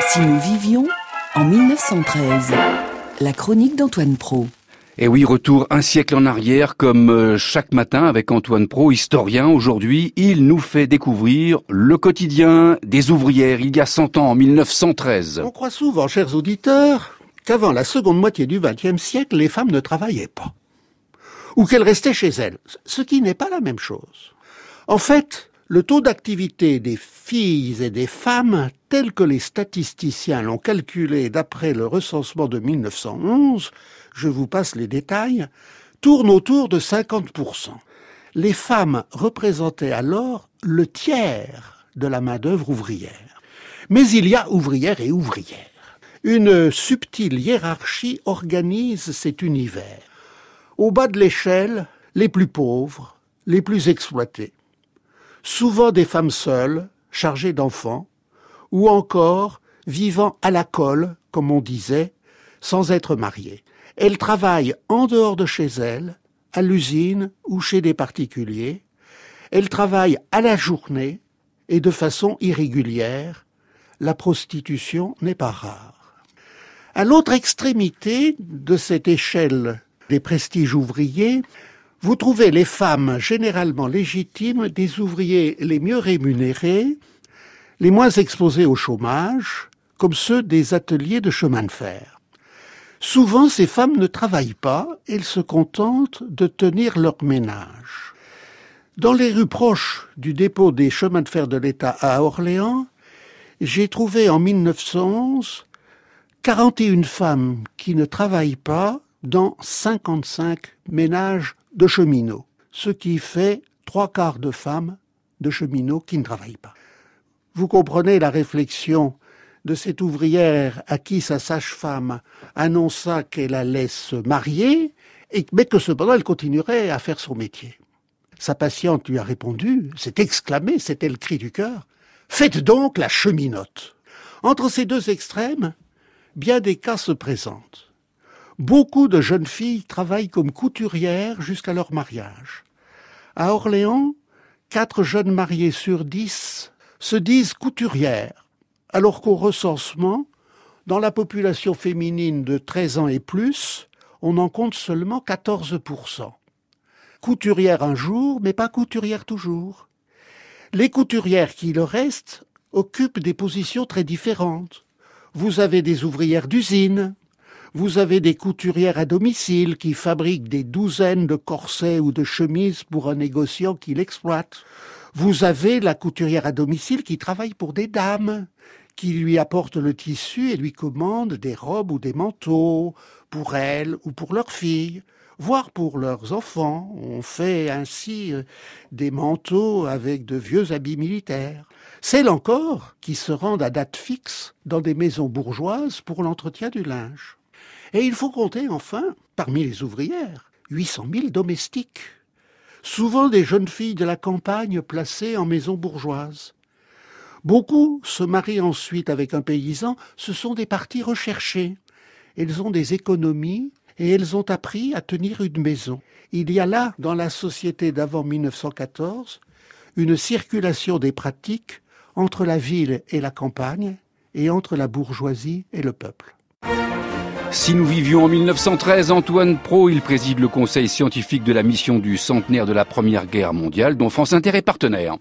Si nous vivions en 1913, la chronique d'Antoine Pro. Et oui, retour un siècle en arrière, comme euh, chaque matin avec Antoine Pro, historien. Aujourd'hui, il nous fait découvrir le quotidien des ouvrières il y a 100 ans, en 1913. On croit souvent, chers auditeurs, qu'avant la seconde moitié du XXe siècle, les femmes ne travaillaient pas. Ou qu'elles restaient chez elles. Ce qui n'est pas la même chose. En fait, le taux d'activité des filles et des femmes, tel que les statisticiens l'ont calculé d'après le recensement de 1911, je vous passe les détails, tourne autour de 50%. Les femmes représentaient alors le tiers de la main-d'œuvre ouvrière. Mais il y a ouvrières et ouvrières. Une subtile hiérarchie organise cet univers. Au bas de l'échelle, les plus pauvres, les plus exploités souvent des femmes seules, chargées d'enfants, ou encore vivant à la colle, comme on disait, sans être mariées. Elles travaillent en dehors de chez elles, à l'usine ou chez des particuliers. Elles travaillent à la journée et de façon irrégulière. La prostitution n'est pas rare. À l'autre extrémité de cette échelle des prestiges ouvriers, vous trouvez les femmes généralement légitimes des ouvriers les mieux rémunérés, les moins exposés au chômage, comme ceux des ateliers de chemin de fer. Souvent, ces femmes ne travaillent pas, elles se contentent de tenir leur ménage. Dans les rues proches du dépôt des chemins de fer de l'État à Orléans, j'ai trouvé en 1911 41 femmes qui ne travaillent pas dans 55 ménages de cheminots, ce qui fait trois quarts de femmes de cheminots qui ne travaillent pas. Vous comprenez la réflexion de cette ouvrière à qui sa sage-femme annonça qu'elle allait se marier, mais que cependant elle continuerait à faire son métier. Sa patiente lui a répondu, s'est exclamé, c'était le cri du cœur, Faites donc la cheminote. Entre ces deux extrêmes, bien des cas se présentent. Beaucoup de jeunes filles travaillent comme couturières jusqu'à leur mariage. À Orléans, quatre jeunes mariés sur dix se disent couturières, alors qu'au recensement, dans la population féminine de 13 ans et plus, on en compte seulement 14%. Couturières un jour, mais pas couturières toujours. Les couturières qui le restent occupent des positions très différentes. Vous avez des ouvrières d'usine, vous avez des couturières à domicile qui fabriquent des douzaines de corsets ou de chemises pour un négociant qui l'exploite. Vous avez la couturière à domicile qui travaille pour des dames, qui lui apportent le tissu et lui commandent des robes ou des manteaux pour elles ou pour leurs filles, voire pour leurs enfants. On fait ainsi euh, des manteaux avec de vieux habits militaires. Celles encore qui se rendent à date fixe dans des maisons bourgeoises pour l'entretien du linge. Et il faut compter enfin, parmi les ouvrières, 800 000 domestiques, souvent des jeunes filles de la campagne placées en maison bourgeoise. Beaucoup se marient ensuite avec un paysan, ce sont des parties recherchées. Elles ont des économies et elles ont appris à tenir une maison. Il y a là, dans la société d'avant 1914, une circulation des pratiques entre la ville et la campagne et entre la bourgeoisie et le peuple. Si nous vivions en 1913, Antoine Pro, il préside le conseil scientifique de la mission du centenaire de la Première Guerre mondiale, dont France Inter est partenaire.